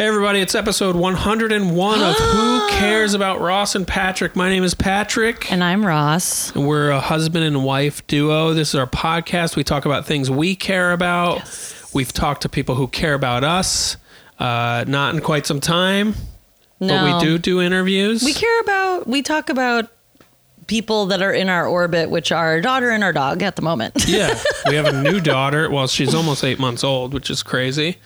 Hey everybody, it's episode 101 of Who Cares About Ross and Patrick. My name is Patrick, And I'm Ross. and we're a husband and wife duo. This is our podcast. We talk about things we care about. We've talked to people who care about us. Uh, not in quite some time, No. but we do do interviews. We care about, we talk about people that are in our orbit, which are our daughter and our dog at the moment. yeah, we have a new daughter. Well, she's almost eight months old, which is crazy.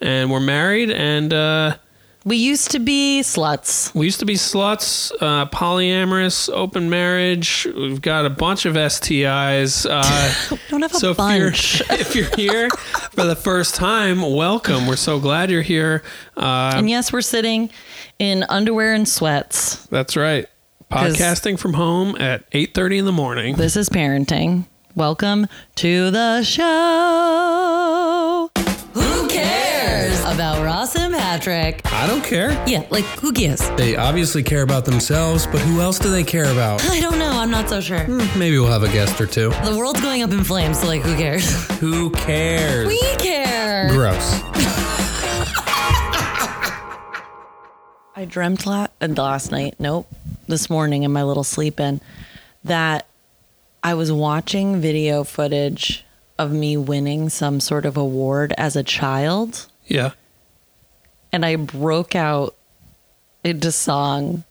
And we're married, and uh, we used to be sluts. We used to be sluts, uh, polyamorous, open marriage. We've got a bunch of STIs. Uh, don't have a so bunch. if you're if you're here for the first time, welcome. We're so glad you're here. Uh, and yes, we're sitting in underwear and sweats. that's right. Podcasting from home at eight thirty in the morning. This is parenting. Welcome to the show. Patrick? I don't care. Yeah, like who gives? They obviously care about themselves, but who else do they care about? I don't know. I'm not so sure. Hmm, maybe we'll have a guest or two. The world's going up in flames, so like who cares? Who cares? we care. Gross. I dreamt la- last night, nope, this morning in my little sleep in, that I was watching video footage of me winning some sort of award as a child, Yeah. And I broke out into song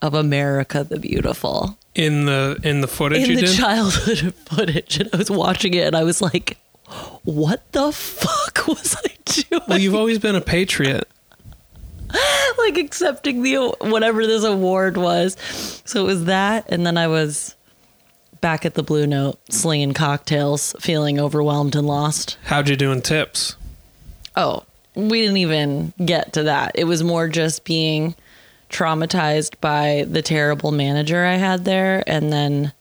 of America the Beautiful In the in the footage in you the did. childhood footage, and I was watching it, and I was like, "What the fuck was I doing?" well, you've always been a patriot. like accepting the whatever this award was. So it was that, and then I was back at the Blue Note slinging cocktails, feeling overwhelmed and lost. How'd you do in tips? Oh, we didn't even get to that. It was more just being traumatized by the terrible manager I had there, and then.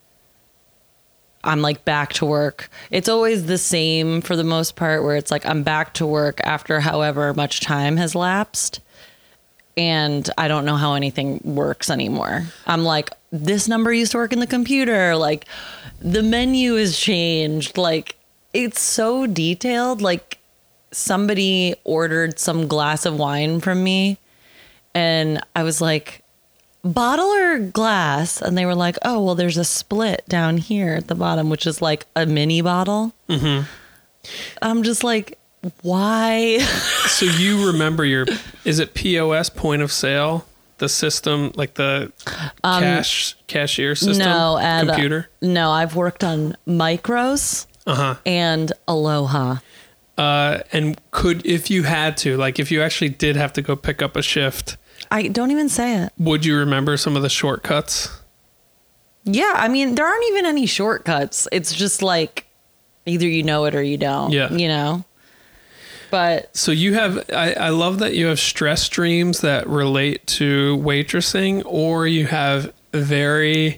I'm like back to work. It's always the same for the most part, where it's like I'm back to work after however much time has lapsed and I don't know how anything works anymore. I'm like, this number used to work in the computer. Like, the menu is changed. Like, it's so detailed. Like, somebody ordered some glass of wine from me, and I was like, bottle or glass? And they were like, oh, well, there's a split down here at the bottom, which is like a mini bottle. Mm-hmm. I'm just like, why? So you remember your is it POS point of sale? The system like the cash cashier system Um, no, and uh, computer? no, I've worked on Micros Uh-huh. and Aloha. Uh and could if you had to, like if you actually did have to go pick up a shift, I don't even say it. would you remember some of the shortcuts? Yeah, I mean, there aren't even any shortcuts. It's just like either you know it or you don't. Yeah. You know? But So you have I, I love that you have stress dreams that relate to waitressing or you have very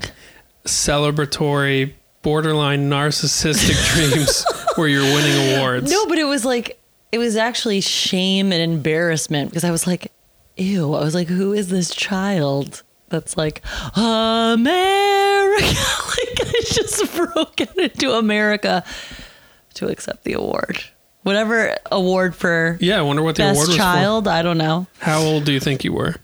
celebratory borderline narcissistic dreams where you're winning awards. no, but it was like, it was actually shame and embarrassment because I was like, ew. I was like, who is this child? That's like America. like I just broke into America to accept the award. Whatever award for Yeah, I wonder what the award best was child. I don't know. How old do you think you were?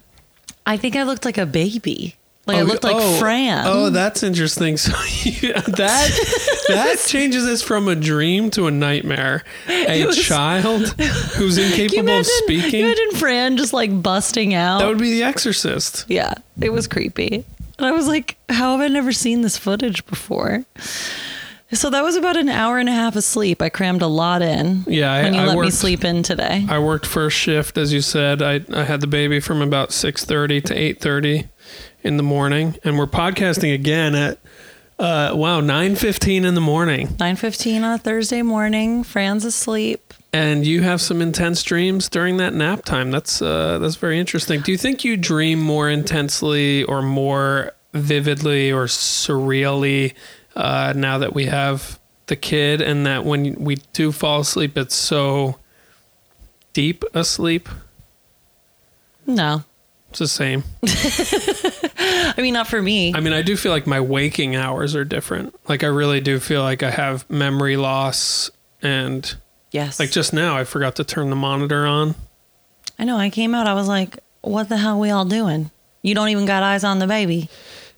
I think I looked like a baby. Like I oh, looked like oh, Fran. Oh, that's interesting. So you, that that changes this from a dream to a nightmare. A was- child who's incapable of imagine, speaking. Imagine Fran just like busting out. That would be The Exorcist. yeah, it was creepy. And I was like, how have I never seen this footage before? So that was about an hour and a half of sleep. I crammed a lot in. Yeah, I- when you I let me worked- sleep in today. I worked first shift, as you said. I, I had the baby from about six thirty to eight thirty in the morning, and we're podcasting again at uh, wow nine fifteen in the morning. Nine fifteen on a Thursday morning. Fran's asleep. And you have some intense dreams during that nap time. That's uh, that's very interesting. Do you think you dream more intensely or more vividly or surreally uh, now that we have the kid, and that when we do fall asleep, it's so deep asleep? No, It's the same. I mean not for me. I mean, I do feel like my waking hours are different. Like I really do feel like I have memory loss and yes. like just now I forgot to turn the monitor on. I know. I came out. I was like, "What the hell we all doing? You don't even got eyes on the baby."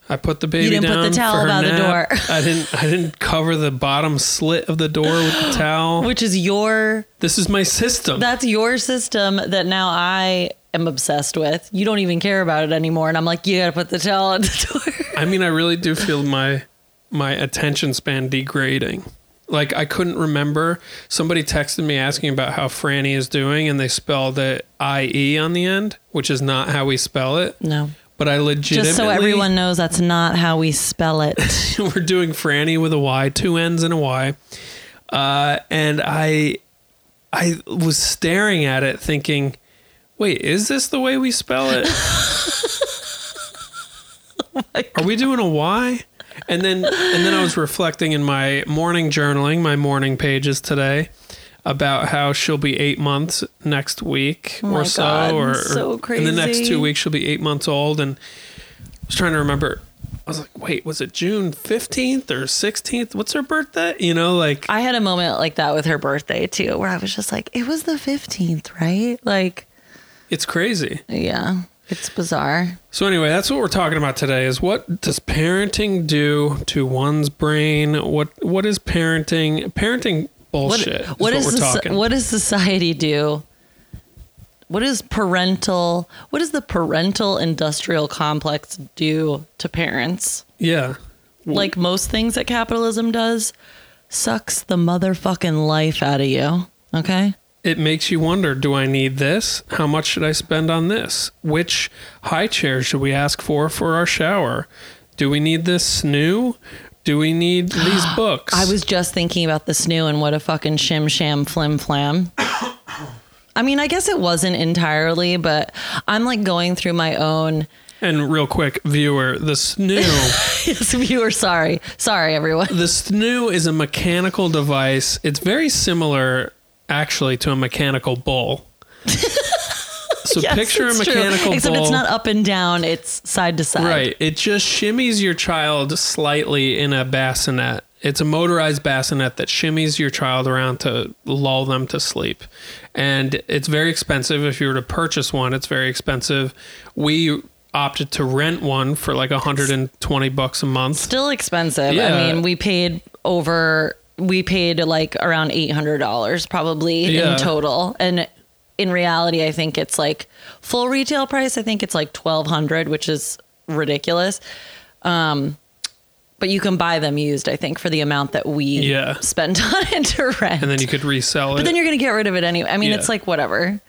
I put the baby You didn't put the towel by the door. I didn't. I didn't cover the bottom slit of the door with the towel. Which is your This is my system. that's your system that now I am obsessed with. You don't even care about it anymore, and I'm like, you gotta put the towel on the door. I mean, I really do feel my my attention span degrading. Like I couldn't remember. Somebody texted me asking about how Franny is doing, and they spelled it I E on the end, which is not how we spell it. No, But I legitimately just so everyone knows, that's not how we spell it. we're doing Franny with a Y, two N's and a Y. Uh, and I I was staring at it thinking, wait, is this the way we spell it? Are we doing a Y? And then and then I was reflecting in my morning journaling, my morning pages today, about how she'll be eight months next week Oh or so, God, or, so or in the next two weeks she'll be eight months old. And I was trying to remember. I was like, wait, was it June fifteenth or sixteenth? What's her birthday? You know, like I had a moment like that with her birthday too, where I was just like, it was the 15th, right? Like, it's crazy. yeah, it's bizarre. So anyway, that's what we're talking about today is what does parenting do to one's brain? What what is parenting? Parenting bullshit. What, what is is what talking. what does society do? What is parental? What does the parental industrial complex do to parents? yeah. Like most things that capitalism does, sucks the motherfucking life out of you. Okay. It makes you wonder, do I need this? How much should I spend on this? Which high chair should we ask for for our shower? Do we need this snoo? Do we need these books? I was just thinking about the snoo and what a fucking shim sham flim flam. I mean, I guess it wasn't entirely, but I'm like going through my own. And real quick, viewer, the snoo Yes, viewer, sorry, sorry, everyone. The snoo is a mechanical device. It's very similar, actually, to a mechanical bull. so Yes, picture a it's true. mechanical Except bull. it's not up and down; it's side to side. right. It just shimmies your child slightly in a bassinet. It's a motorized bassinet that shimmies your child around to lull them to sleep. And it's very expensive. If you were to purchase one, it's very expensive. We opted to rent one for like 120 bucks a month. Still expensive. Yeah. I mean, we paid over. We paid like around eight hundred dollars probably Yeah. in total, and in reality, I think it's like full retail price. I think it's like twelve hundred, which is ridiculous. Um, but you can buy them used. I think for the amount that we Yeah. spent on it to rent. And then you could resell it. but then you're gonna get rid of it anyway. I mean, Yeah. it's like whatever.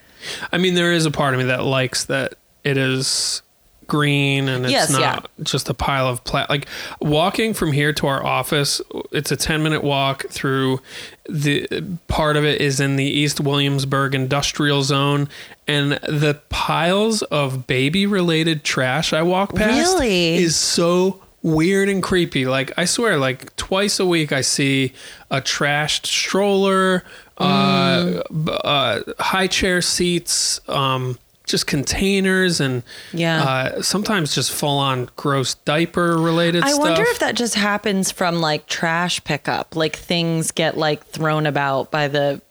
I mean, there is a part of me that likes that it is green and it's Yes, not yeah. just a pile of plat. Like walking from here to our office, it's a 10 minute walk through the part of it is in the East Williamsburg industrial zone. And the piles of baby related trash I walk past Really? is so weird and creepy. Like I swear, like twice a week I see a trashed stroller, uh, uh, high chair seats, um, just containers, and Yeah. uh, sometimes just full on gross diaper related I stuff. wonder if that just happens from like trash pickup, like things get like thrown about by the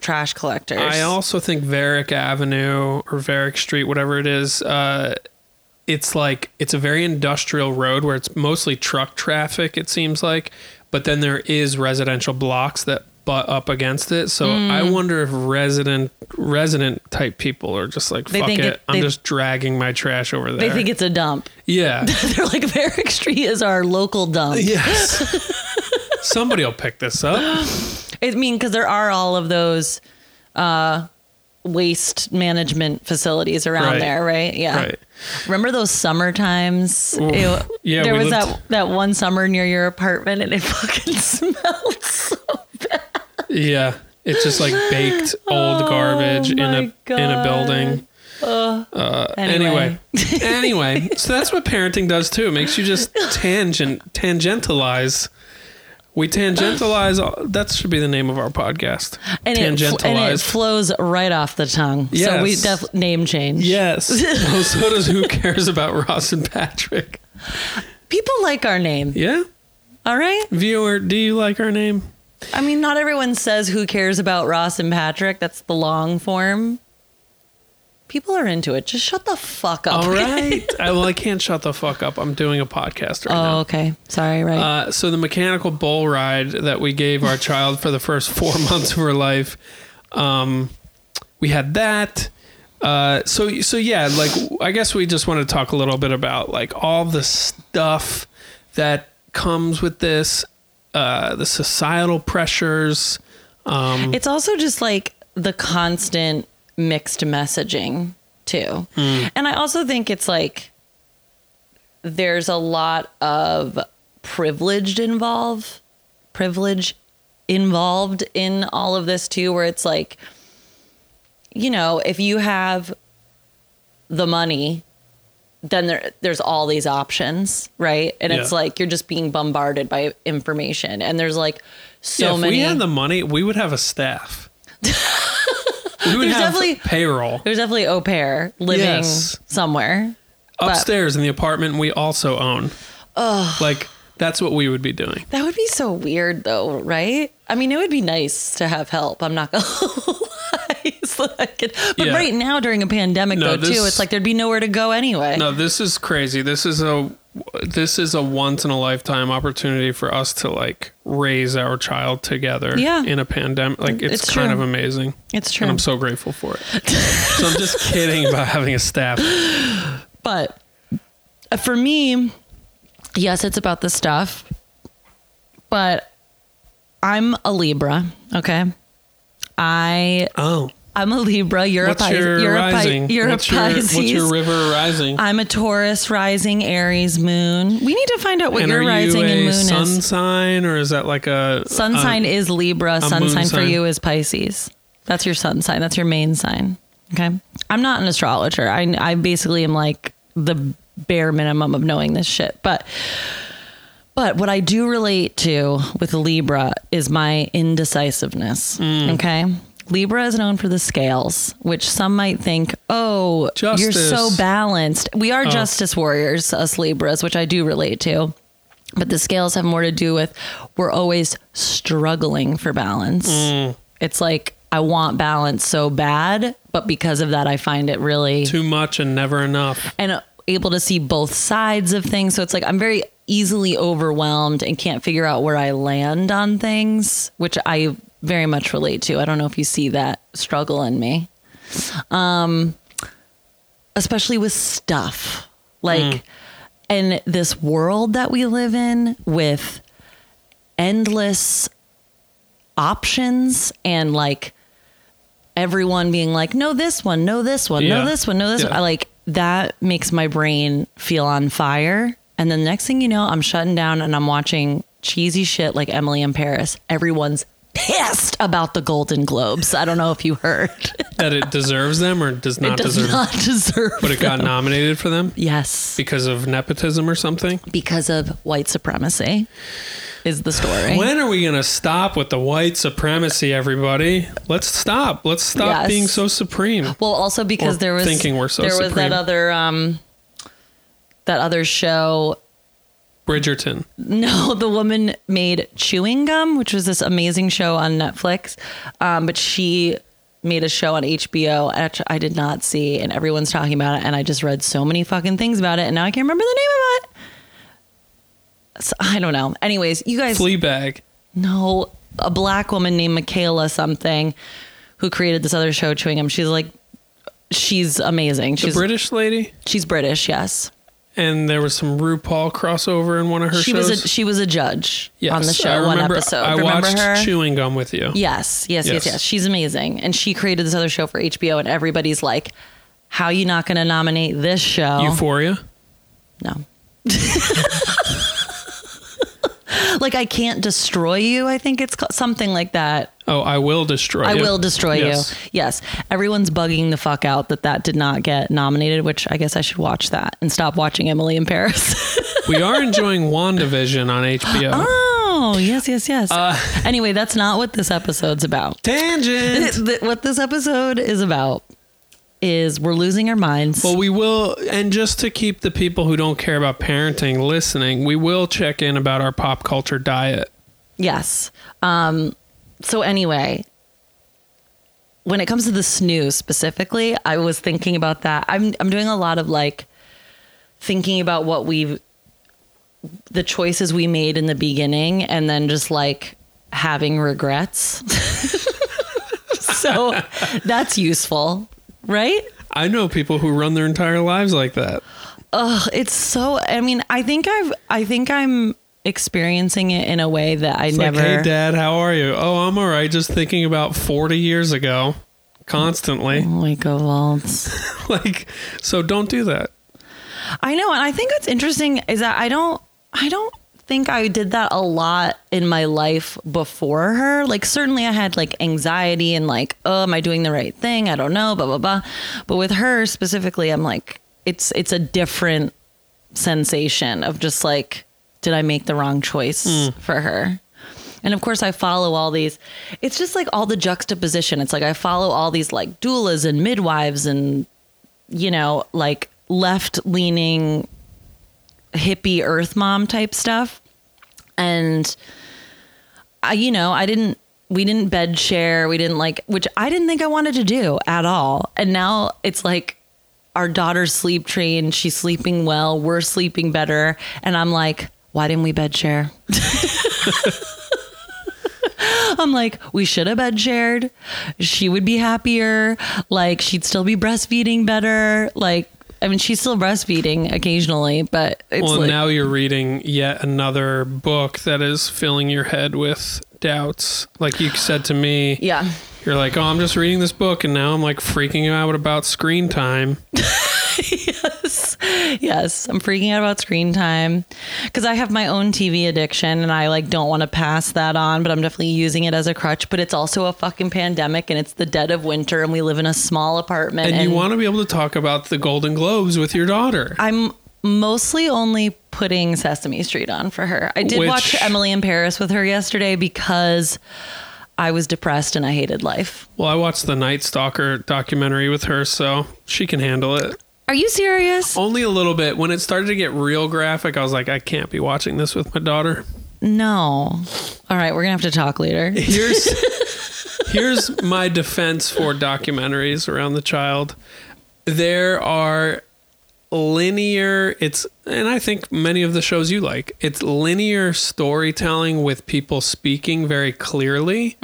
trash collectors. I also think Varick Avenue or Varick Street, whatever it is, uh, it's like it's a very industrial road where it's mostly truck traffic. It seems like, but then there is residential blocks that butt up against it. So Mm. I wonder if resident resident type people are just like They fuck it. it- I'm just dragging my trash over there. they think it's a dump. yeah. They're like Varick Street is our local dump. yes. Somebody will pick this up. I mean, because there are all of those uh, waste management facilities around Right. there, right? Yeah. Right. Remember those summer times? Ew. Yeah, There was lived- that that one summer near your apartment, and it fucking smelled so Yeah. It's just like baked old garbage in a Oh my in a building. Uh, anyway, Anyway. anyway, so that's what parenting does too. It makes you just tangent tangentialize. We tangentialize. That should be the name of our podcast. and it, fl- and it flows right off the tongue. So we Yes. def- name change. yes. well, so does who cares about Ross and Patrick? People like our name. Yeah. All right. Viewer, do you like our name? I mean, not everyone says who cares about Ross and Patrick. That's the long form. People are into it. Just shut the fuck up. All right. I, well, I can't shut the fuck up. I'm doing a podcast right now. oh, okay. Sorry, right. Uh, so the mechanical bull ride that we gave our child for the first four months of her life, um, we had that. Uh, so so yeah, like I guess we just want to talk a little bit about like all the stuff that comes with this, uh, the societal pressures. Um, it's also just like the constant mixed messaging too. And I also think it's like there's a lot of privileged involved privilege involved in all of this too where it's like you know, if you have the money then there there's all these options, right? And it's like you're just being bombarded by information and there's like so yeah, if many we had the money, we would have a staff. we would There's have definitely- payroll. There's definitely au pair living Yes. somewhere. but- Upstairs in the apartment we also own. Like that's what we would be doing. That would be so weird, though, right? I mean, it would be nice to have help. I'm not gonna lie. so that I could, but Yeah. right now during a pandemic, No, though, too, it's like there'd be nowhere to go anyway. No, this is crazy. This is a this is a once in a lifetime opportunity for us to like raise our child together Yeah. in a pandemic. Like it's, It's kind true. of amazing. It's true. And I'm so grateful for it. so I'm just kidding about having a staff. But uh, for me, yes, it's about the stuff. But I'm a Libra, okay? I Oh. I'm a Libra. You're What's a Pisces. your you're rising? a Pi- you're what's a your, what's your river rising? I'm a Taurus rising Aries moon. We need to find out what and your rising you and moon sun is. Sun sign or is that like a Sun a- sign is Libra. Sun moon sign for sign. you is Pisces. That's your sun sign. That's your main sign. Okay. I'm not an astrologer. I, I basically am like the bare minimum of knowing this shit. But but what I do relate to with Libra is my indecisiveness. Mm. Okay. Libra is known for the scales, which some might think, oh, you're so balanced. We are Oh. justice warriors, us Libras, which I do relate to. But the scales have more to do with we're always struggling for balance. Mm. It's like I want balance so bad, but because of that, I find it really too much and never enough. and able to see both sides of things. So it's like I'm very easily overwhelmed and can't figure out where I land on things, which I very much relate to. I don't know if you see that struggle in me. Um especially with stuff. Like in this world that we live in with endless options and like everyone being like, no, this one, no, this one, Yeah. no, this one, no, this Yeah. one. I like that makes my brain feel on fire. And then next thing you know, I'm shutting down and I'm watching cheesy shit like Emily in Paris. Everyone's pissed about the Golden Globes. I don't know if you heard. That it deserves them or does not it does deserve not deserve. But it got them. nominated for them Yes, because of nepotism or something. because of white supremacy is the story. When are we going to stop with the white supremacy, everybody? Let's stop. Let's stop Yes. being so supreme. Well, also because Or there was thinking we're so there was supreme. that other um that other show. Bridgerton. No, the woman made chewing gum, which was this amazing show on Netflix. Um, but she made a show on HBO, which I did not see, and everyone's talking about it. And I just read so many fucking things about it, and now I can't remember the name of it. So, I don't know. Anyways, you guys Fleabag. no, a black woman named Michaela something who created this other show, Chewing Gum. She's like, she's amazing. The She's British lady. she's British, yes. And there was some RuPaul crossover in one of her She shows. was a, she was a judge yes, on the show I one episode. I remember watched her? Chewing Gum with you. Yes, yes, yes, Yes. yes. She's amazing, and she created this other show for HBO, and everybody's like, "How you not going to nominate this show?" Euphoria. No. like I can't destroy you. I think it's called something like that. Oh, I will destroy you. I you. will destroy Yes. you. Yes. Everyone's bugging the fuck out that that did not get nominated, which I guess I should watch that and stop watching Emily in Paris. we are enjoying WandaVision on HBO. oh, yes, yes, yes. Uh, anyway, that's not what this episode's about. Tangent. Th- what this episode is about is we're losing our minds. Well, we will, and just to keep the people who don't care about parenting listening, we will check in about our pop culture diet. yes. Um, so anyway, when it comes to the snooze specifically, I was thinking about that. I'm I'm doing a lot of like thinking about what we've the choices we made in the beginning and then just like having regrets. so that's useful, right? I know people who run their entire lives like that. Ugh, it's so I mean, I think I've I think I'm experiencing it in a way that I It's never like, hey, Dad, how are you? Oh, I'm all right. Just thinking about 40 years ago, constantly. like a waltz. like, so don't do that. I know, and I think what's interesting is that I don't I don't think I did that a lot in my life before her. Like certainly I had like anxiety and like, oh, am I doing the right thing? I don't know, blah blah blah. But with her specifically, I'm like, it's it's a different sensation of just like, did I make the wrong choice hmm. for her? And of course, I follow all these. It's just like all the juxtaposition. It's like I follow all these like doulas and midwives and, you know, like left leaning hippie earth mom type stuff. And I, you know, I didn't, we didn't bed share. We didn't like, which I didn't think I wanted to do at all. And now it's like our daughter's sleep trained. She's sleeping well. We're sleeping better. And I'm like, why didn't we bed share? I'm like, we should have bed shared. She would be happier. Like, she'd still be breastfeeding better. Like, I mean, she's still breastfeeding occasionally, but it's Well, like, now you're reading yet another book that is filling your head with doubts. Like you said to me, yeah. you're like, oh, I'm just reading this book, and now I'm like freaking out about screen time. yes. Yes. I'm freaking out about screen time because I have my own TV addiction and I like don't want to pass that on, but I'm definitely using it as a crutch. But it's also a fucking pandemic and it's the dead of winter and we live in a small apartment. And, you want to be able to talk about the Golden Globes with your daughter. I'm mostly only putting Sesame Street on for her. I did Which- watch Emily in Paris with her yesterday because I was depressed and I hated life. Well, I watched the Night Stalker documentary with her, so she can handle it. Are you serious? Only a little bit. When it started to get real graphic, I was like, I can't be watching this with my daughter. No. All right, we're gonna have to talk later. Here's here's my defense for documentaries around the child. There are linear it's and I think many of the shows you like. It's linear storytelling with people speaking very clearly.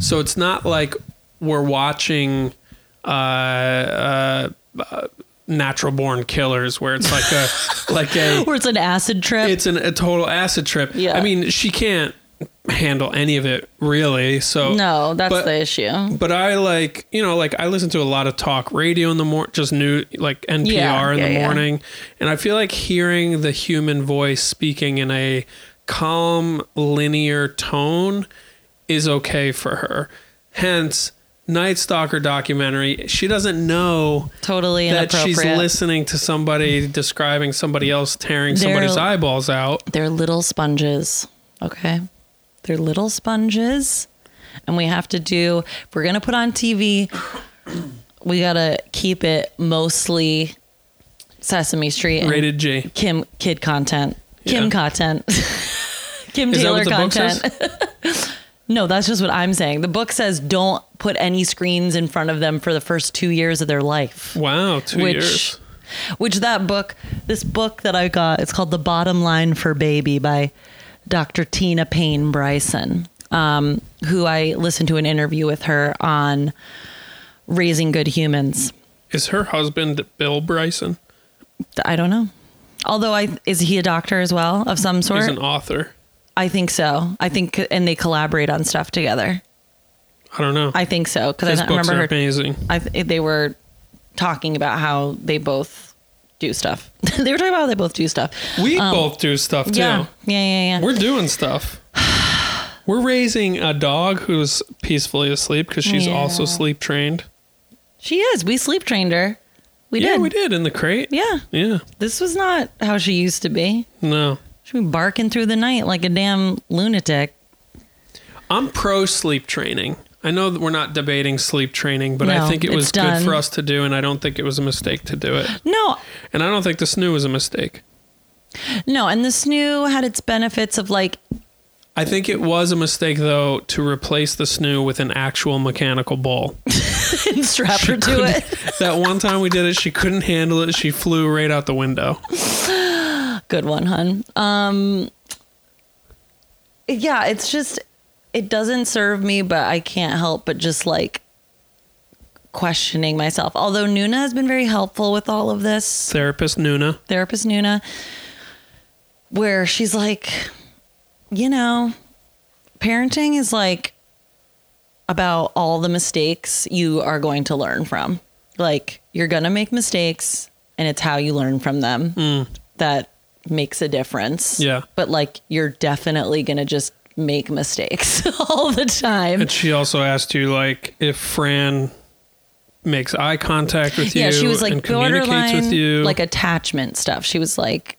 So it's not like we're watching uh, uh, natural born killers where it's like a like a where it's an acid trip. it's an, a total acid trip. Yeah. I mean, she can't handle any of it really. So no, that's but- the issue. But I like, you know, like I listen to a lot of talk radio in the morning, just new, like NPR Yeah, in yeah, the yeah. morning. And I feel like hearing the human voice speaking in a calm, linear tone is okay for her. Hence, Night Stalker documentary, she doesn't know Totally that she's listening to somebody describing somebody else tearing They're- somebody's eyeballs out. They're little sponges. Okay. They're little sponges. And we have to do, we're going to put on TV, we got to keep it mostly Sesame Street and Rated G. Kim kid content. Kim Yeah. content. Kim Taylor what the book content. no, that's just what I'm saying. The book says don't put any screens in front of them for the first two years of their life. Wow, two which years. which that book this book that i got it's called the bottom line for baby by dr tina payne bryson um, who i listened to an interview with her on raising good humans Is her husband Bill Bryson? i don't know although i is he a doctor as well of some sort? He's an author. I think so i think and they collaborate on stuff together I don't know. i think so because i remember her amazing. I th- they were talking about how they both do stuff they were talking about how they both do stuff We both do stuff too. Um, yeah yeah yeah yeah We're doing stuff. We're raising a dog who's peacefully asleep because she's Yeah. also sleep trained. She is. We sleep trained her. We yeah, did. we did in the crate. Yeah. Yeah. This was not how she used to be. No. She'd be barking through the night like a damn lunatic. I'm pro sleep training. I know that we're not debating sleep training, but I think it was done. good for us to do, and I don't think it was a mistake to do it. No, And I don't think the snoo was a mistake. no. And the snoo had its benefits of like, I think it was a mistake though to replace the snoo with an actual mechanical bull. and strap her to it. that one time we did it, she couldn't handle it. She flew right out the window. Good one, hun. Um, yeah, it's just it doesn't serve me, but I can't help but just like questioning myself. Although Nuna has been very helpful with all of this, Therapist Nuna. therapist Nuna, where she's like, you know, parenting is like about all the mistakes you are going to learn from. Like, you're going to make mistakes, and it's how you learn from them that makes a difference. Yeah. But, like, you're definitely going to just make mistakes all the time. And she also asked you like if Fran makes eye contact with you yeah, she was like and communicates with you. like attachment stuff. She was like,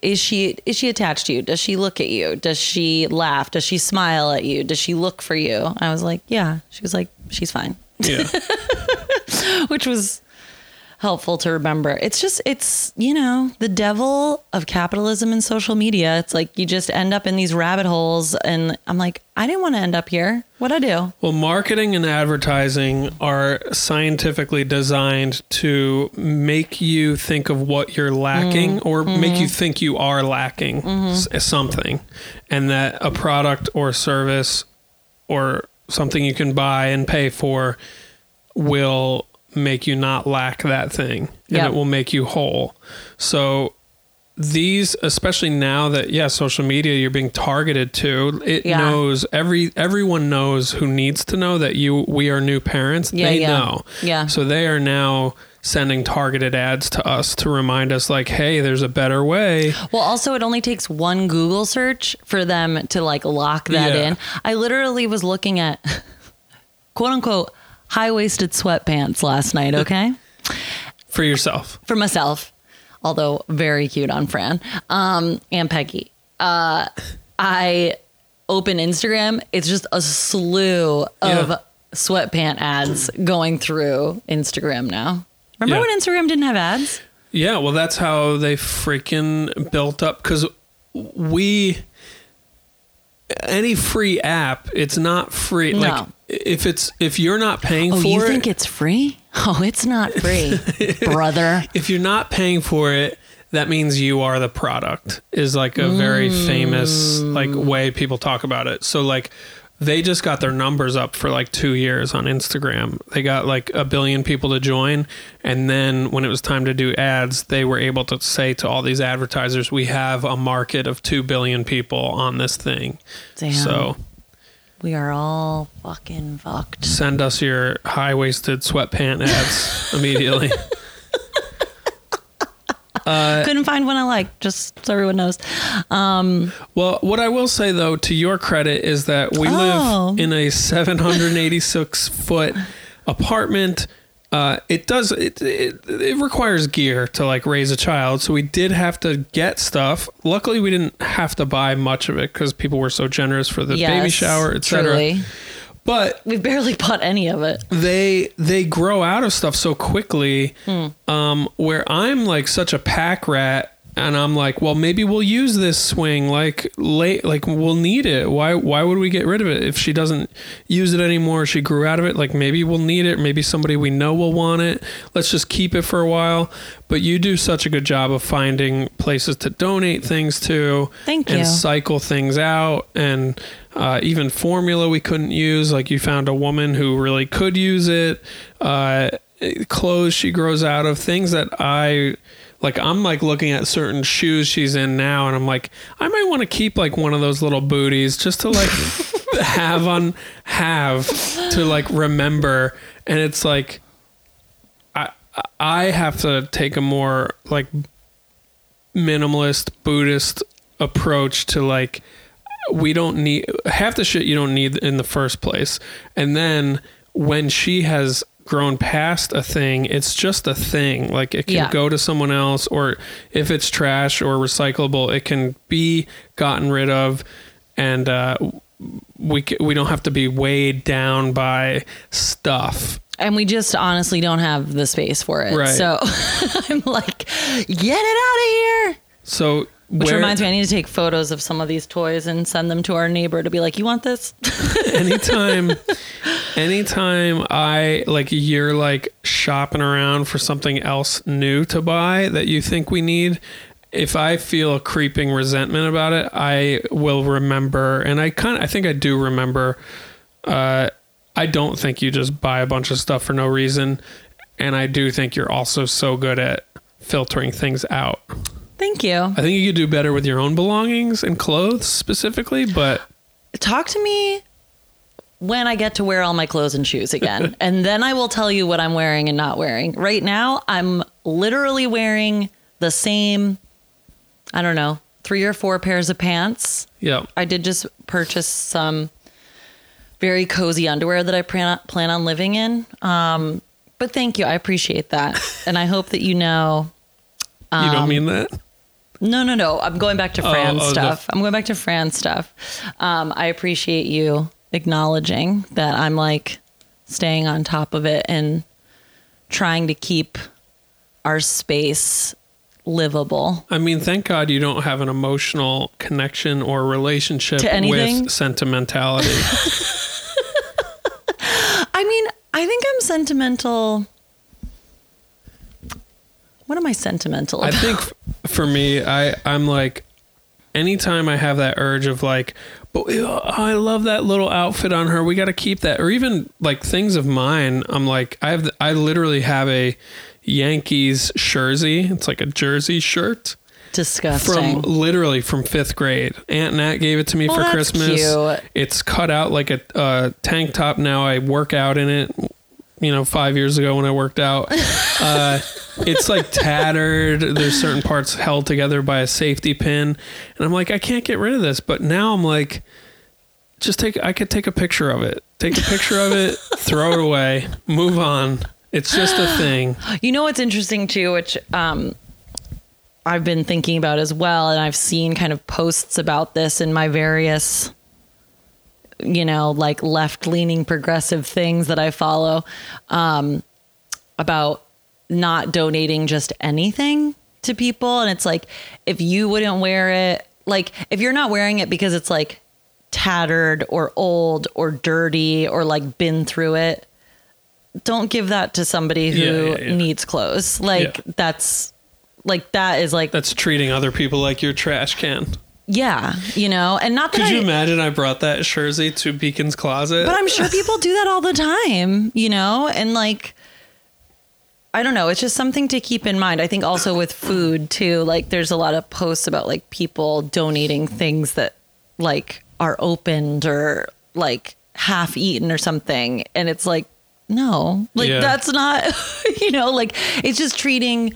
is she is she attached to you? Does she look at you? Does she laugh? Does she smile at you? Does she look for you? I was like, yeah. She was like, she's fine, yeah. which was helpful to remember. It's just it's you know the devil of capitalism and social media. It's like you just end up in these rabbit holes, and I'm like, I didn't want to end up here. What'd I do? Well, marketing and advertising are scientifically designed to make you think of what you're lacking Mm, or make mm-hmm. you think you are lacking s- something, and that a product or service or something you can buy and pay for will make you not lack that thing and Yep. it will make you whole. So these especially now that yeah social media you're being targeted to it Yeah. knows every everyone knows who needs to know that you we are new parents Yeah, they yeah. know Yeah. so they are now sending targeted ads to us to remind us like hey there's a better way Well, also, it only takes one Google search for them to like lock that Yeah. in. I literally was looking at quote unquote high waisted sweatpants last night, okay? for yourself for myself, although very cute on Fran um, and Peggy. Uh, I open Instagram, it's just a slew of Yeah. sweatpant ads going through Instagram now. Remember Yeah. when Instagram didn't have ads? Yeah, well, that's how they freaking built up. Because we, any free app, it's not free. No. Like if it's if you're not paying Oh, for you it, you think it's free? Oh, it's not free, brother. if you're not paying for it, that means you are the product. Is like a very mm. famous like way people talk about it. So like. They just got their numbers up for like two years on Instagram. They got like a billion people to join. And then when it was time to do ads, they were able to say to all these advertisers, we have a market of 2 billion people on this thing. Damn. So We are all fucking fucked. send us your high waisted sweatpant ads immediately. Uh, Couldn't find one I like, just so everyone knows. Well, what I will say though, to your credit, is that we Oh. live in a 786 foot apartment. Uh, it does it, it it requires gear to like raise a child, so we did have to get stuff. Luckily, we didn't have to buy much of it because people were so generous for the baby shower, etc. But We've barely bought any of it. they they grow out of stuff so quickly Hmm. um where i'm like such a pack rat and i'm like well maybe we'll use this swing like late like we'll need it. Why why would we get rid of it? If she doesn't use it anymore she grew out of it like maybe we'll need it. Maybe somebody we know will want it. Let's just keep it for a while. But you do such a good job of finding places to donate things to Thank and you. cycle things out. And uh, even formula we couldn't use. Like you found a woman who really could use it. Uh, clothes she grows out of. Things that i like i'm like looking at certain shoes she's in now and i'm like i might want to keep like one of those little booties just to like have on have to like remember and it's like i i have to take a more like minimalist Buddhist approach to like we don't need half the shit you don't need in the first place. And then when she has grown past a thing, it's just a thing. Like it can Yeah. go to someone else or if it's trash or recyclable, it can be gotten rid of and uh we we don't have to be weighed down by stuff. And we just honestly don't have the space for it. Right. So I'm like, get it out of here. So Which Where- reminds me, I need to take photos of some of these toys and send them to our neighbor to be like, "You want this?" anytime anytime i like you're like shopping around for something else new to buy that you think we need if i feel a creeping resentment about it i will remember and i kind of i think i do remember uh i don't think you just buy a bunch of stuff for no reason and i do think you're also so good at filtering things out Thank you. i think you could do better with your own belongings and clothes specifically but Talk to me when I get to wear all my clothes and shoes again, and then I will tell you what I'm wearing and not wearing. Right now, I'm literally wearing the same. I don't know, three or four pairs of pants. yeah I did just purchase some very cozy underwear that I plan plan on living in. Um, but thank you, I appreciate that, and I hope that you know. you Um, don't mean that No, no, no. I'm going back to Oh, Fran's oh, the- stuff. I'm going back to Fran's stuff. Um, I appreciate you acknowledging that I'm like staying on top of it and trying to keep our space livable. I mean, thank God you don't have an emotional connection or relationship with sentimentality. I mean, I think I'm sentimental. What am I sentimental about? I think f- for me, I I'm like, anytime I have that urge of like, but uh, I love that little outfit on her. We got to keep that, or even like things of mine. I'm like, I have, I literally have a Yankees jersey. It's like a jersey shirt. Disgusting. from literally from fifth grade. Aunt Nat gave it to me Well, for Christmas. cute. It's cut out like a uh, tank top. Now I work out in it. You know, five years ago when I worked out, uh, it's like tattered. There's certain parts held together by a safety pin, and I'm like, I can't get rid of this. But now I'm like, just take. I could take a picture of it. Take a picture of it, throw it away, move on. It's just a thing. You know what's interesting too, which um, I've been thinking about as well, and I've seen kind of posts about this in my various, you know, like left leaning progressive things that I follow um, about not donating just anything to people. And it's like, if you wouldn't wear it, like, if you're not wearing it because it's like tattered or old or dirty or like been through it, don't give that to somebody who Yeah, yeah, yeah. needs clothes. Like that's like that is like That's treating other people like your trash can. Yeah, you know, and not that Could I, you imagine I brought that jersey to Beacon's closet? but I'm sure people do that all the time, you know, and like I don't know, it's just something to keep in mind. I think also with food too, like there's a lot of posts about like people donating things that like are opened or like half eaten or something and it's like no, like Yeah. that's not you know, like it's just treating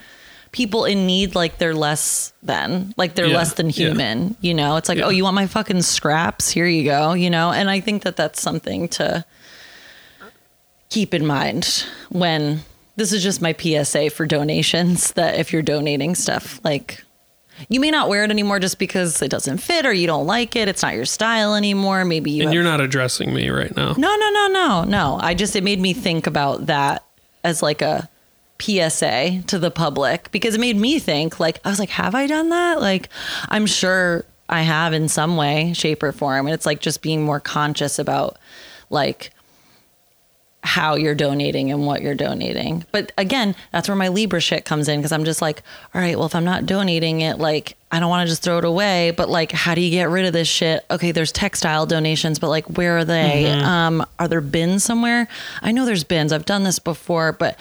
people in need like they're less than like they're Yeah, less than yeah. human you know it's like Yeah. oh you want my fucking scraps here you go you know and i think that that's something to keep in mind when this is just my psa for donations that if you're donating stuff like you may not wear it anymore just because it doesn't fit or you don't like it it's not your style anymore maybe you and have- you're not addressing me right now. no, no, no, no, no. I just it made me think about that as like a PSA to the public because it made me think like I was like, have I done that? Like I'm sure I have in some way, shape, or form. And it's like just being more conscious about like how you're donating and what you're donating. But again, that's where my Libra shit comes in because I'm just like, all right, well, if I'm not donating it, like, I don't want to just throw it away. But like, how do you get rid of this shit? Okay, there's textile donations, but like, where are they? Um, are there bins somewhere? I know there's bins. I've done this before, but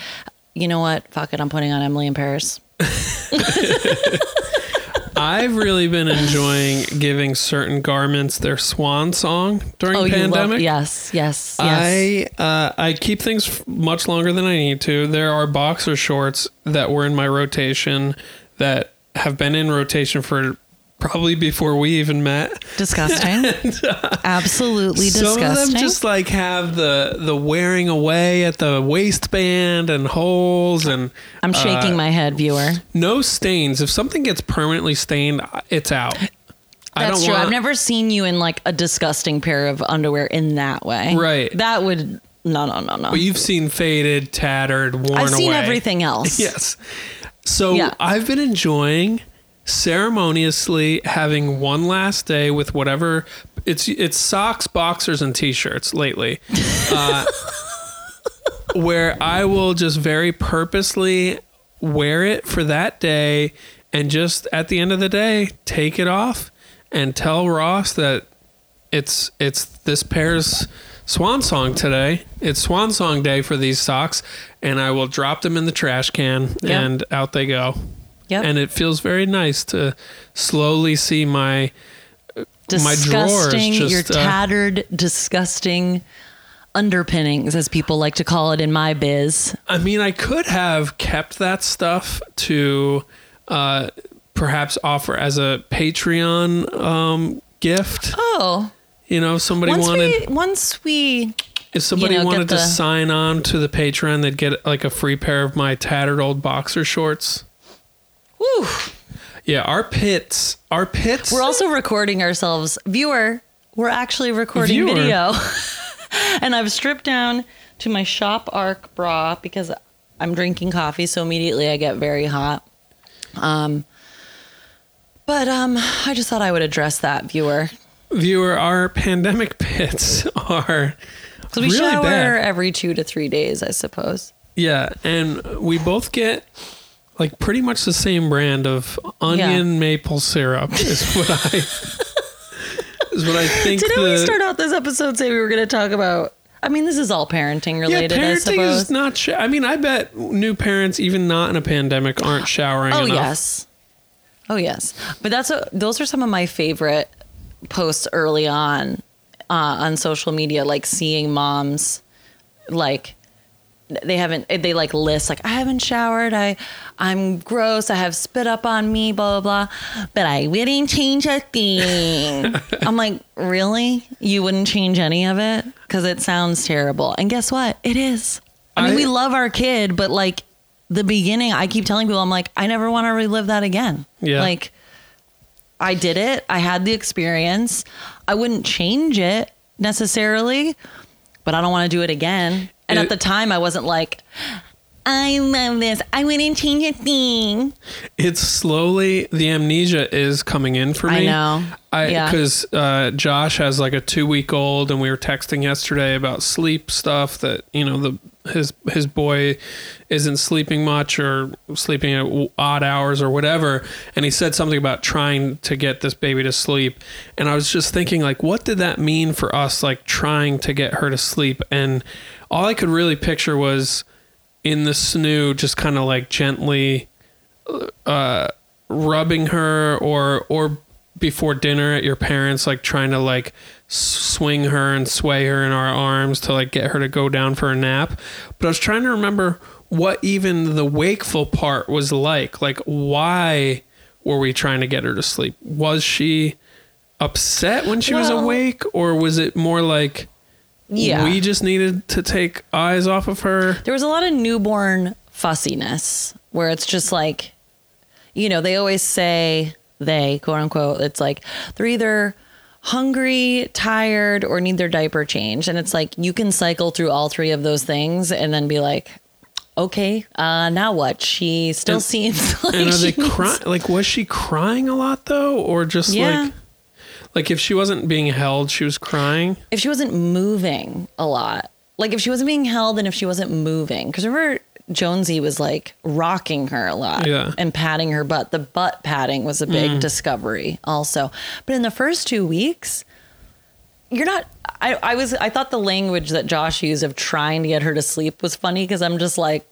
you know what? Fuck it. I'm putting on Emily in Paris. I've really been enjoying giving certain garments their swan song during Oh, pandemic. love? Yes, yes, yes. I uh, I keep things f- much longer than I need to. There are boxer shorts that were in my rotation that have been in rotation for probably before we even met. disgusting. Absolutely Some disgusting. of them just like have the the wearing away at the waistband and holes and I'm shaking uh, my head, viewer. no stains. If something gets permanently stained, it's out. I That's true. want, I've never seen you in like a disgusting pair of underwear in that way. Right. That would no no no no. But you've seen faded, tattered, worn I've seen away. everything else. Yes. So Yeah. I've been enjoying ceremoniously having one last day with whatever it's it's socks, boxers, and t-shirts lately, uh, where I will just very purposely wear it for that day, and just at the end of the day take it off and tell Ross that it's it's this pair's swan song today. It's swan song day for these socks, and I will drop them in the trash can, Yep. and out they go. Yep. And it feels very nice to slowly see my my drawers disgusting, just, your uh, tattered, disgusting underpinnings, as people like to call it in my biz. I mean, I could have kept that stuff to uh, perhaps offer as a Patreon um, gift. Oh, You know, if somebody once wanted we once we if somebody you know, wanted to sign on to the Patreon, they'd get like a free pair of my tattered old boxer shorts. Whew, Yeah, our pits, our pits. we're also recording ourselves, viewer. We're actually recording Viewer. video, and I've stripped down to my shop arc bra because I'm drinking coffee, so immediately I get very hot. Um, but um, I just thought I would address that, viewer. viewer, our pandemic pits are Because we really shower bad. every two to three days, I suppose. Yeah, and we both get like pretty much the same brand of onion maple syrup is what I is what I think. Didn't we start out this episode saying we were going to talk about? I mean, this is all parenting related, I parenting suppose. is not. Sh- I mean, I bet new parents, even not in a pandemic, aren't showering. oh enough. yes, oh yes. But that's a, those are some of my favorite posts early on uh, on social media, like seeing moms like they haven't eh, they like list like I haven't showered. I I'm gross. I have spit up on me blah blah blah. But I wouldn't change a thing. I'm like really? You wouldn't change any of it? Because it sounds terrible. And guess what? It is. I mean I- we love our kid but like the beginning I keep telling people I'm like I never want to relive that again. Yeah. like I did it. I had the experience. I wouldn't change it necessarily but I don't want to do it again. And It- at the time, I wasn't like, I love this. I wouldn't change a thing. It's slowly the amnesia is coming in for me. I know. I Yeah. because uh, Josh has like a two week old, and we were texting yesterday about sleep stuff that you know the his his boy isn't sleeping much or sleeping at odd hours or whatever, and he said something about trying to get this baby to sleep, and I was just thinking like, what did that mean for us? Like trying to get her to sleep, and all I could really picture was in the snoo, just kind of like gently uh, rubbing her or or before dinner at your parents like trying to like swing her and sway her in our arms to like get her to go down for a nap. But i was trying to remember what even the wakeful part was like. Like why were we trying to get her to sleep? Was she upset when she was awake or was it more like Yeah. we just needed to take eyes off of her there was a lot of newborn fussiness where it's just like, you know, they always say, they, quote unquote, it's like they're either hungry, tired, or need their diaper changed. And it's like you can cycle through all three of those things and then be like, okay, uh, now what? She still And- seems like and are they crying? Like, was she crying a lot though, or just Yeah. like, like if she wasn't being held, she was crying? if she wasn't moving a lot, like if she wasn't being held and if she wasn't moving, because remember Jonesy was like rocking her a lot Yeah. and patting her butt. The butt patting was a big mm. discovery also. But in the first two weeks, you're not. I, I was. I thought the language that Josh used of trying to get her to sleep was funny because I'm just like,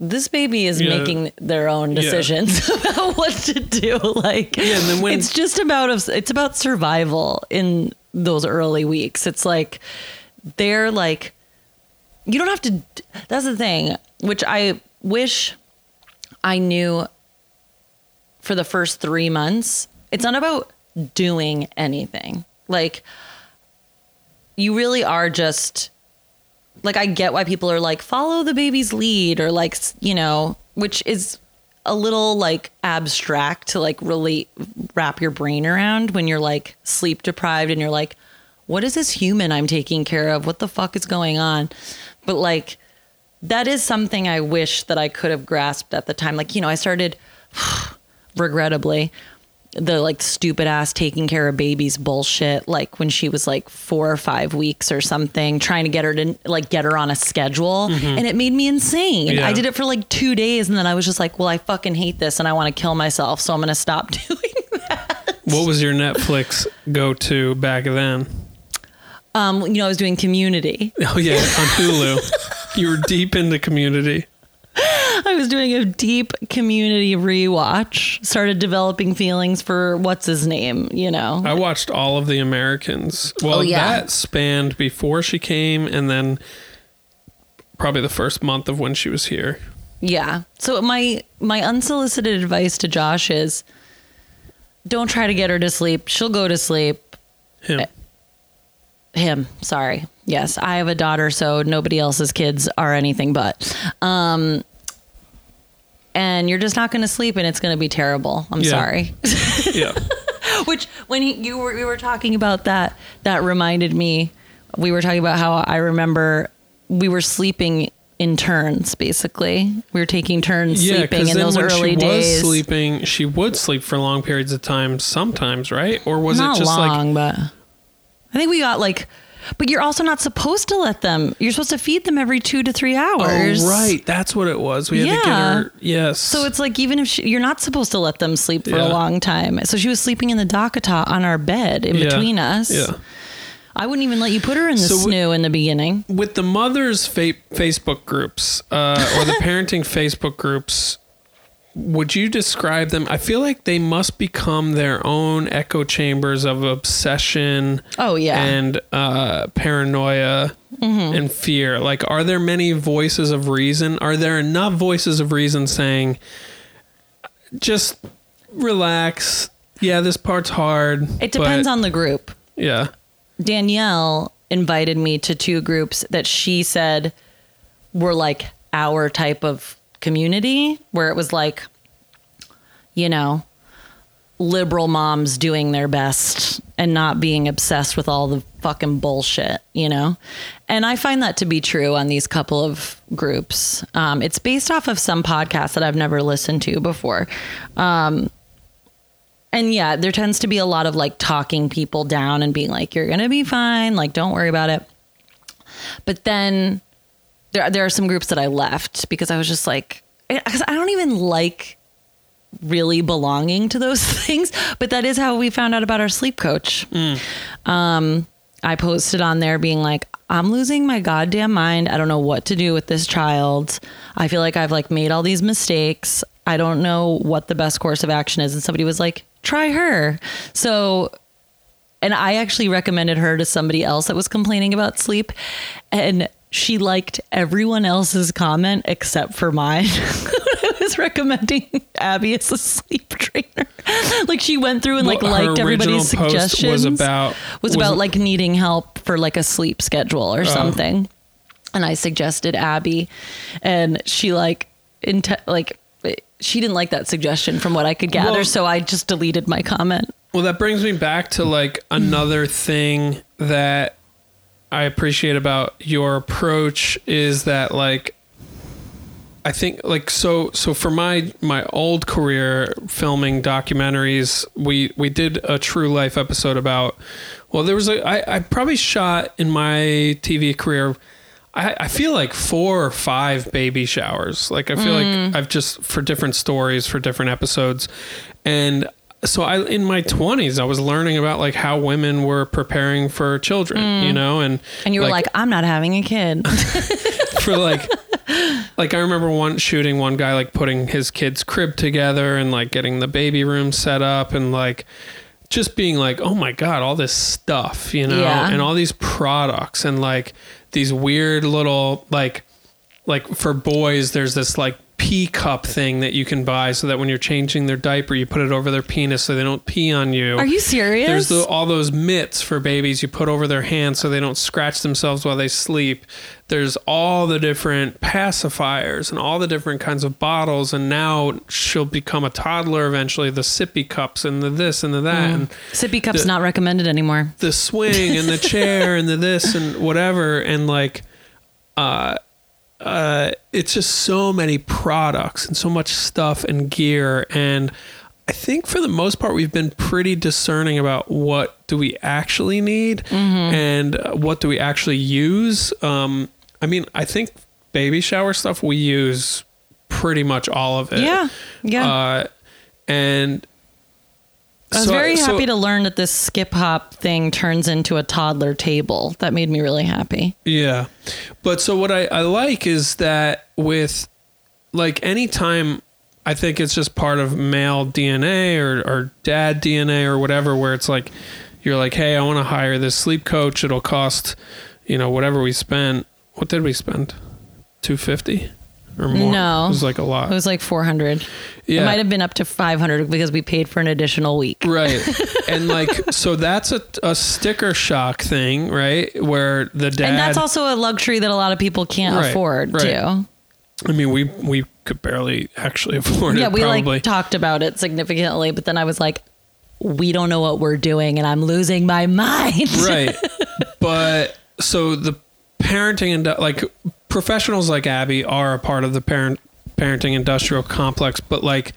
this baby is Yeah. making their own Yeah. decisions about what to do. Like, Yeah, and then when- it's just about it's about survival in those early weeks. It's like they're like you don't have to. That's the thing, which I wish I knew for the first three months. It's not about doing anything. Like you really are just like I get why people are like follow the baby's lead or like you know, which is a little like abstract to like really wrap your brain around when you're like sleep deprived and you're like what is this human I'm taking care of? What the fuck is going on? But like that is something I wish that I could have grasped at the time. Like, you know, I started regrettably the like stupid ass Taking Cara Babies bullshit like when she was like four or five weeks or something trying to get her to like get her on a schedule and it made me insane Mm-hmm. Yeah. i did it for like two days and then i was just like well i fucking hate this and i want to kill myself so i'm gonna stop doing that. What was your Netflix go to back then? um you know i was doing community Oh yeah, on Hulu. you were deep into Community. I was doing a deep community rewatch, started developing feelings for what's his name, you know. I watched all of the Americans. Well, Oh, yeah. that spanned before she came, and then probably the first month of when she was here. Yeah. So my my unsolicited advice to Josh is don't try to get her to sleep. She'll go to sleep. Him. Him, sorry. Yes, I have a daughter so nobody else's kids are anything but. Um and you're just not going to sleep and it's going to be terrible. I'm Yeah. sorry. yeah. Which when he, you were we were talking about that, that reminded me. We were talking about how I remember we were sleeping in turns. Basically, we were taking turns Yeah, sleeping in those when early she days. was sleeping, she would sleep for long periods of time sometimes, right? Or was not it just like long, but I think we got like. But you're also not supposed to let them. You're supposed to feed them every two to three hours. Oh, right. That's what it was. We had to get her. Yes. So it's like even if she, you're not supposed to let them sleep for Yeah. a long time. So she was sleeping in the DockATot on our bed in Yeah. between us. Yeah. I wouldn't even let you put her in the So snoo in the beginning. With the mothers' fa- Facebook groups uh, or the parenting Facebook groups, would you describe them? I feel like they must become their own echo chambers of obsession. Oh, yeah. and uh, paranoia Mm-hmm. and fear. Like, are there many voices of reason? Are there enough voices of reason saying, just relax? Yeah, this part's hard. It depends on the group. Yeah. Danielle invited me to two groups that she said were like our type of community, where it was like, you know, liberal moms doing their best and not being obsessed with all the fucking bullshit, you know? And I find that to be true on these couple of groups. Um, it's based off of some podcasts that I've never listened to before. Um, and yeah, there tends to be a lot of like talking people down and being like, "You're gonna be fine. Like, don't worry about it." But then there there are some groups that I left because I was just like, because I don't even like really belonging to those things. But that is how we found out about our sleep coach. Um, I posted on there being like, I'm losing my goddamn mind. I don't know what to do with this child. I feel like I've like made all these mistakes. I don't know what the best course of action is. And somebody was like, try her. So, and I actually recommended her to somebody else that was complaining about sleep. And she liked everyone else's comment except for mine. I was recommending Abby as a sleep trainer. like she went through and like Well, liked everybody's suggestions. was about- was was about it- like needing help for like a sleep schedule or oh. something. And I suggested Abby, and she like, inte- like she didn't like that suggestion from what I could gather. Well- so I just deleted my comment. Well, that brings me back to like another thing that I appreciate about your approach is that like I think like so so for my my old career filming documentaries we we did a true life episode about well there was a I, I probably shot in my TV career I, I feel like four or five baby showers. Like I feel like mm. I've just for different stories for different episodes. And so I in my 20s I was learning about like how women were preparing for children you mm. know and And you were like, I'm not having a kid. for like like I remember one shooting one guy like putting his kid's crib together and like getting the baby room set up and like just being like oh my god all this stuff you know Yeah. and all these products and like these weird little like like for boys there's this like pee cup thing that you can buy so that when you're changing their diaper you put it over their penis so they don't pee on you Are you serious? there's the, all those mitts for babies you put over their hands so they don't scratch themselves while they sleep. There's all the different pacifiers and all the different kinds of bottles. And now she'll become a toddler eventually. The sippy cups and the this and the that and Sippy cup's the- not recommended anymore. the swing and the chair and the this and whatever. And like, uh, uh, it's just so many products and so much stuff and gear and I think for the most part we've been pretty discerning about what do we actually need and uh, what do we actually use. Um, I mean, I think baby shower stuff we use pretty much all of it. Yeah, yeah. Uh, and I was so- very so- happy to learn that this skip hop thing turns into a toddler table. That made me really happy. Yeah. But so what I, I like is that with like anytime I think it's just part of male DNA or, or dad DNA or whatever where it's like you're like, hey, I want to hire this sleep coach. It'll cost, you know, whatever we spent. What did we spend? Two fifty or more? No. It was like a lot. It was like 400. Yeah. It might have been up to 500 because we paid for an additional week. Right. and like so that's a, a sticker shock thing, right? Where the dad And that's also a luxury that a lot of people can't Right, afford right. too. I mean we we could barely actually afford Yeah, it Yeah, we probably. like talked about it significantly, but then I was like, we don't know what we're doing and I'm losing my mind. right but so the parenting and like professionals like abby are a part of the parent parenting industrial complex but like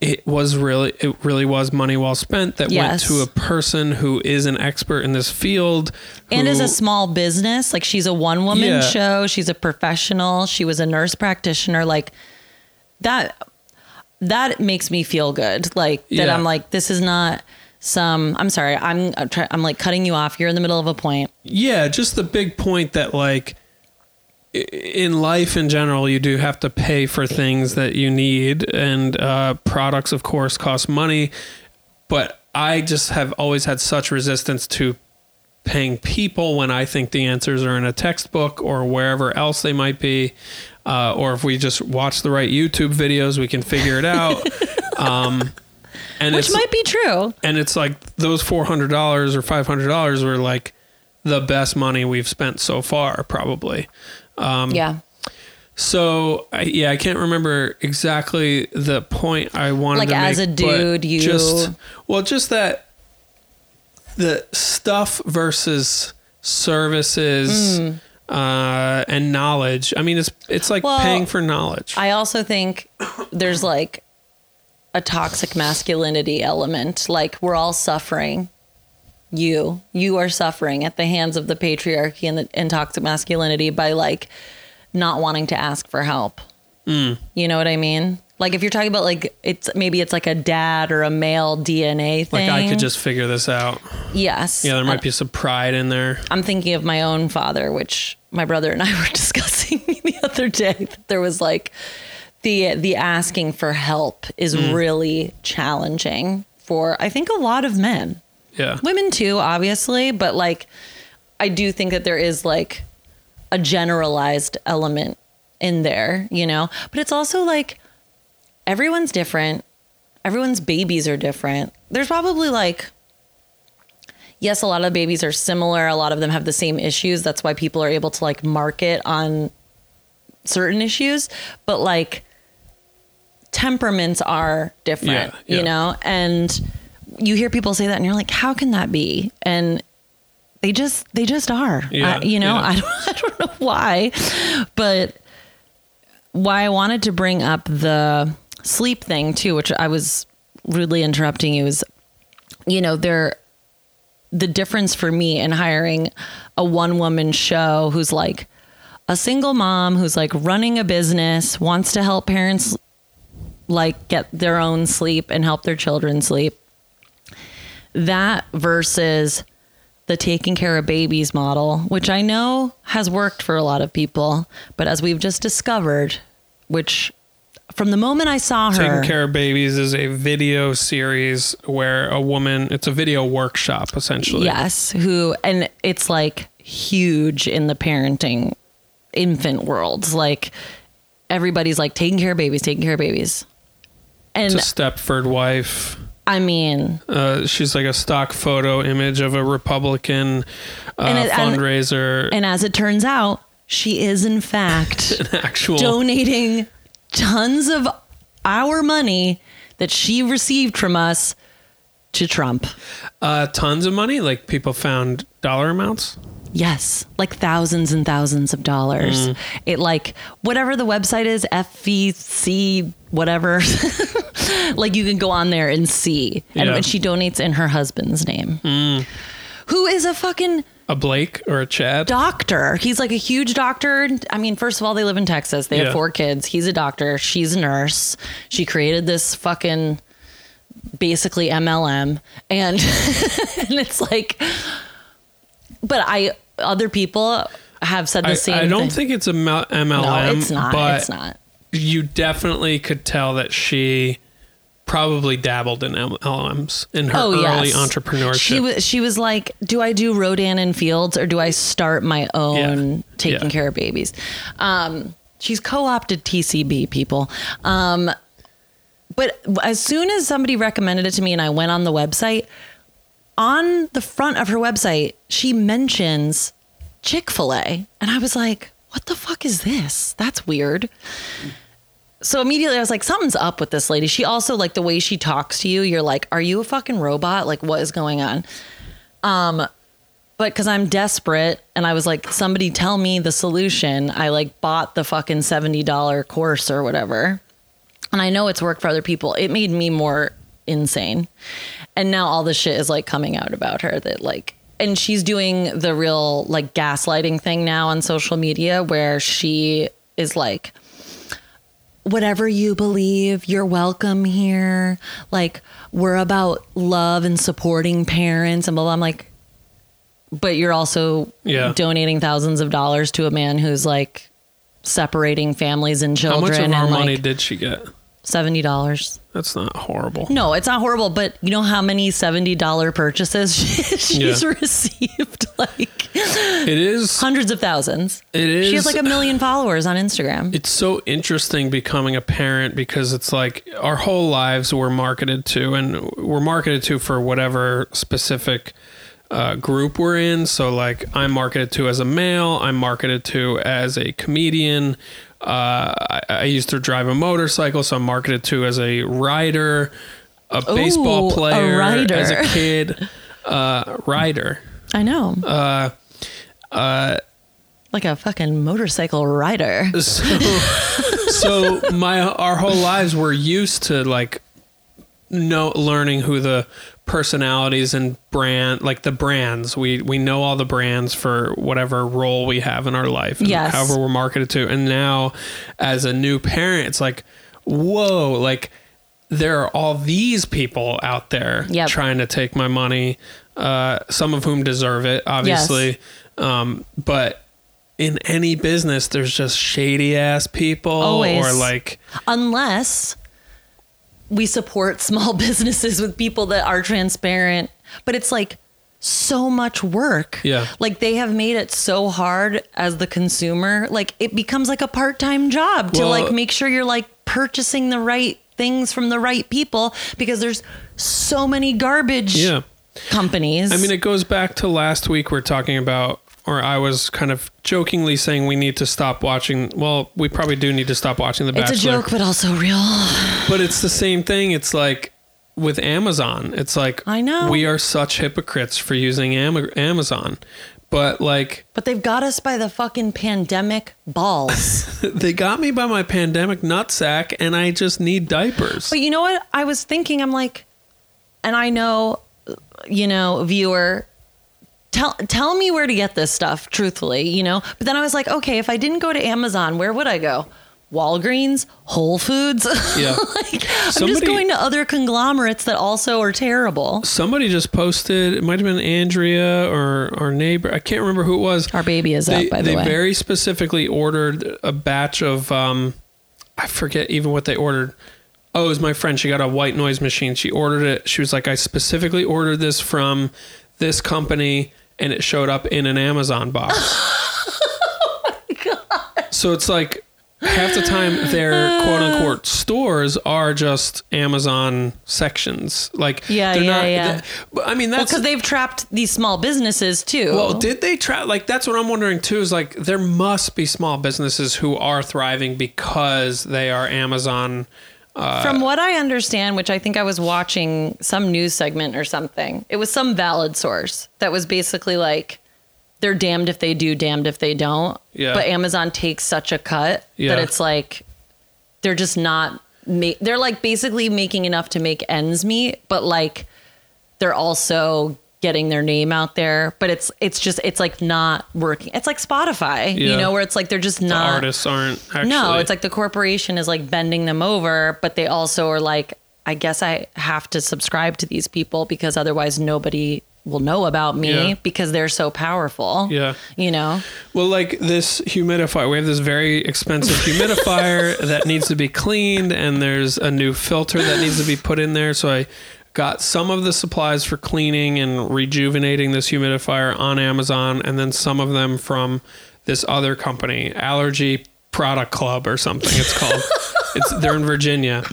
it was really it really was money well spent that Yes. went to a person who is an expert in this field and is a small business, like she's a one woman Yeah. show, she's a professional, she was a nurse practitioner, like that that makes me feel good. Like that Yeah. I'm like this is not some I'm sorry, I'm I'm, try, I'm like cutting you off. You're in the middle of a point. yeah just the big point that like in life in general you do have to pay for things that you need and uh, products of course cost money but i just have always had such resistance to paying people when i think the answers are in a textbook or wherever else they might be uh, or if we just watch the right youtube videos we can figure it out um, and Which might be true. and it's like those four hundred dollars or five hundred dollars were like the best money we've spent so far, probably. Um, yeah. So I, yeah, I can't remember exactly the point I wanted. Like, to as make, a dude, you- just well, just that the stuff versus services uh, and knowledge. I mean, it's it's like Mm. Well, paying for knowledge. I also think there's like a toxic masculinity element. Like we're all suffering. You, you are suffering at the hands of the patriarchy and, the, and toxic masculinity by like not wanting to ask for help. Mm. You know what I mean? Like if you're talking about like it's maybe it's like a dad or a male DNA thing. like I could just figure this out. yes. Yeah, there And might be some pride in there. I'm thinking of my own father, which my brother and I were discussing the other day. That there was like the the asking for help is mm. really challenging for I think a lot of men, Yeah. women too, obviously, but like I do think that there is like a generalized element in there, you know. But it's also like everyone's different. Everyone's babies are different. There's probably like yes, a lot of babies are similar. A lot of them have the same issues. That's why people are able to like market on certain issues. But like temperaments are different, Yeah, yeah. you know? And you hear people say that and you're like, how can that be? And they just they just are. Yeah, I- you know. I don't I don't know why. But why I wanted to bring up the sleep thing too, which I was rudely interrupting you is you know, there the difference for me in hiring a one woman show who's like a single mom who's like running a business, wants to help parents like get their own sleep and help their children sleep. That versus the Taking Cara Babies model, which I know has worked for a lot of people, but as we've just discovered, which from the moment I saw her, Taking Care of Babies is a video series where a woman, it's a video workshop essentially. Yes, who and it's like huge in the parenting infant world. Like everybody's like Taking Cara Babies, taking care of babies. And a Stepford wife. I mean, Uh, she's like a stock photo image of a Republican uh, And it- and- fundraiser. and as it turns out, she is in fact actual. donating tons of our money that she received from us to Trump. Uh, tons of money. Like people found dollar amounts. Yes, like thousands and thousands of dollars. Mm. It like whatever the website is, FEC whatever. like you can go on there and see. And Yeah. when she donates in her husband's name, who is a fucking A Blake or a Chad? doctor. He's like a huge doctor. I mean, first of all, they live in Texas. They Yeah. have four kids. He's a doctor. She's a nurse. She created this fucking basically MLM, and and it's like, but I other people have said the I, same. I don't thing. think it's a MLM. no, it's not. But it's not. you definitely could tell that she probably dabbled in MLMs in her Oh early yes, entrepreneurship. She was. She was like, "Do I do Rodan and Fields or do I start my own Yeah. taking Yeah. care of babies?" Um, she's co-opted TCB people. Um, but as soon as somebody recommended it to me and I went on the website, on the front of her website, she mentions Chick fil A. And I was like, what the fuck is this? That's weird. So immediately I was like, something's up with this lady. She also, like, the way she talks to you, you're like, are you a fucking robot? Like, what is going on? Um, but because I'm desperate and I was like, somebody tell me the solution, I like bought the fucking $70 course or whatever and I know it's worked for other people. It made me more insane. And now all this shit is like coming out about her that like and she's doing the real like gaslighting thing now on social media where she is like whatever you believe, you're welcome here. Like we're about love and supporting parents and blah blah. I'm like but you're also Yeah. donating thousands of dollars to a man who's like separating families and children. How much of our and money did she get? Seventy dollars. That's not horrible. No, it's not horrible, but you know how many seventy dollar purchases she's Yeah. received? Like It is. hundreds of thousands. It is. She has like a million followers on Instagram. it's so interesting becoming a parent because it's like our whole lives we're marketed to and we're marketed to for whatever specific uh, group we're in so like i'm marketed to as a male i'm marketed to as a comedian uh, I, I used to drive a motorcycle so i'm marketed to as a rider a baseball a player as a kid uh, rider I know. Uh, uh, like a fucking motorcycle rider. so so my our whole lives we're used to like no learning who the personalities and brand like the brands we we know all the brands for whatever role we have in our life Yes. however we're marketed to and now as a new parent it's like whoa like there are all these people out there Yep. trying to take my money uh some of whom deserve it obviously um but in any business there's just shady ass people Always. or like Unless we support small businesses with people that are transparent, but it's like so much work. Yeah. Like they have made it so hard as the consumer. Like it becomes like a part-time job to Well- like make sure you're like purchasing the right things from the right people because there's so many garbage yeah companies. I mean, it goes back to last week. We're talking about, or I was kind of jokingly saying we need to stop watching. Well, we probably do need to stop watching The it's a joke, but also real. but it's the same thing. It's like with Amazon. It's like I know. we are such hypocrites for using Am- Amazon, but like But they've got us by the fucking pandemic balls. they got me by my pandemic nutsack, and I just need diapers. But you know what? I was thinking, I'm like, and I know, you know, viewer, tell tell me where to get this stuff, truthfully, you know. But then I was like, okay, if I didn't go to Amazon, where would I go? Walgreens, Whole Foods. Yeah. like, I'm just going to other conglomerates that also are terrible. Somebody just posted. It might have been Andrea or our neighbor. I can't remember who it was. Our baby is they, up, by the they way. They very specifically ordered a batch of um i forget even what they ordered oh it was my friend she got a white noise machine she ordered it she was like i specifically ordered this from this company and it showed up in an amazon box oh so it's like half the time their quote unquote stores are just amazon sections like Yeah, they're yeah, not yeah. i mean that's because they've trapped these small businesses too. well, did they try? Like, that's what I'm wondering too. Is like there must be small businesses who are thriving because they are Amazon. Uh, From what I understand, which I think I was watching some news segment or something, it was some valid source that was basically like they're damned if they do, damned if they don't. Yeah. But Amazon takes such a cut Yeah. that it's like they're just not ma- they're like basically making enough to make ends meet, but like they're also getting their name out there. But it's it's just it's like not working. It's like Spotify, you know, where it's like they're just The not artists aren't actually. no, it's like the corporation is like bending them over, but they also are like, I guess I have to subscribe to these people because otherwise nobody will know about me Yeah. because they're so powerful. Yeah. You know? Well, like this humidifier, we have this very expensive humidifier that needs to be cleaned, and there's a new filter that needs to be put in there. So I got some of the supplies for cleaning and rejuvenating this humidifier on Amazon, and then some of them from this other company, Allergy Product Club or something. It's called. it's they're in Virginia,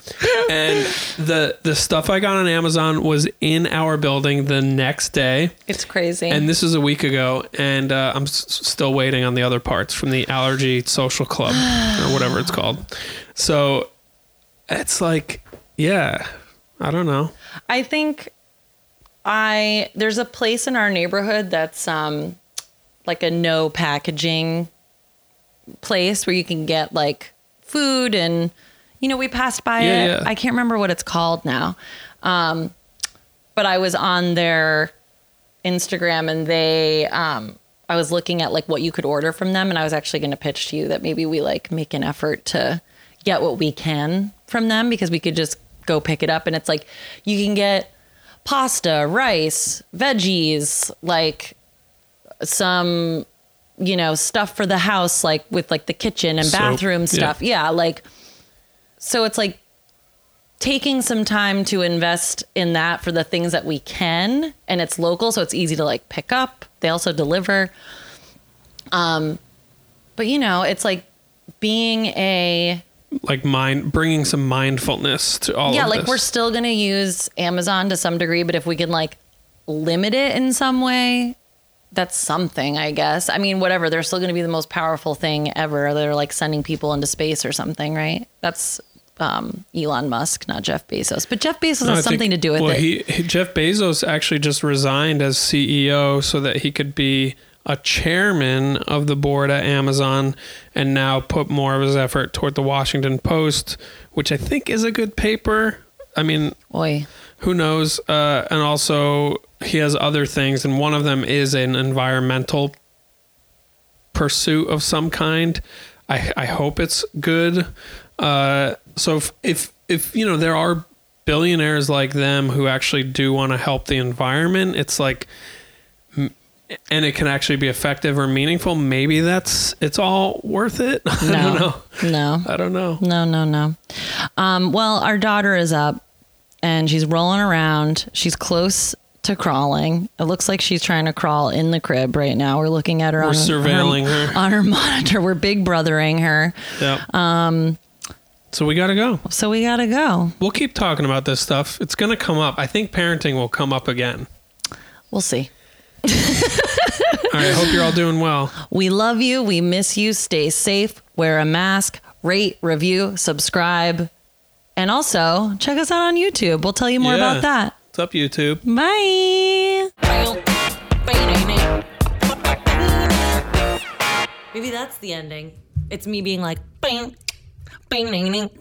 and the the stuff I got on Amazon was in our building the next day. It's crazy. And this is a week ago, and uh, I'm s- still waiting on the other parts from the Allergy Social Club or whatever it's called. So it's like, yeah, I don't know. I think I there's a place in our neighborhood that's um like a no packaging place where you can get like food and you know we passed by Yeah, it. yeah. I can't remember what it's called now. Um but I was on their Instagram and they um I was looking at like what you could order from them and I was actually going to pitch to you that maybe we like make an effort to get what we can from them because we could just go pick it up and it's like you can get pasta, rice, veggies, like some you know stuff for the house like with like the kitchen and bathroom yeah. stuff. Yeah, like so it's like taking some time to invest in that for the things that we can and it's local so it's easy to like pick up they also deliver um but you know it's like being a Like mind, bringing some mindfulness to all yeah like this. we're still gonna use amazon to some degree but if we can like limit it in some way that's something i guess. I mean whatever they're still gonna be the most powerful thing ever. They're like sending people into space or something right? That's um, elon musk not jeff bezos. But jeff bezos No, I has something think- to do with well, it. He, he, Jeff Bezos actually just resigned as CEO so that he could be a chairman of the board at Amazon and now put more of his effort toward the Washington Post, which I think is a good paper. I mean, Oi. who knows? Uh, and also, he has other things, and one of them is an environmental pursuit of some kind. I, I hope it's good. Uh, so if, if if you know there are billionaires like them who actually do want to help the environment, it's like, and it can actually be effective or meaningful. Maybe that's it's all worth it. I No. don't know. No. I don't know. No, no, no. Um, well, our daughter is up and she's rolling around. She's close to crawling. It looks like she's trying to crawl in the crib right now. We're looking at her We're on surveilling her, her. on her monitor. We're big brothering her. Yeah. Um. So we got to go. So we gotta go. We'll keep talking about this stuff. It's going to come up. I think parenting will come up again. We'll see. All right. I hope you're all doing well. We love you. We miss you. Stay safe. Wear a mask. Rate, review, subscribe, and also check us out on YouTube. We'll tell you more Yeah. about that. What's up, YouTube? Bye. Maybe that's the ending. It's me being like, bing, bing, ding, ding.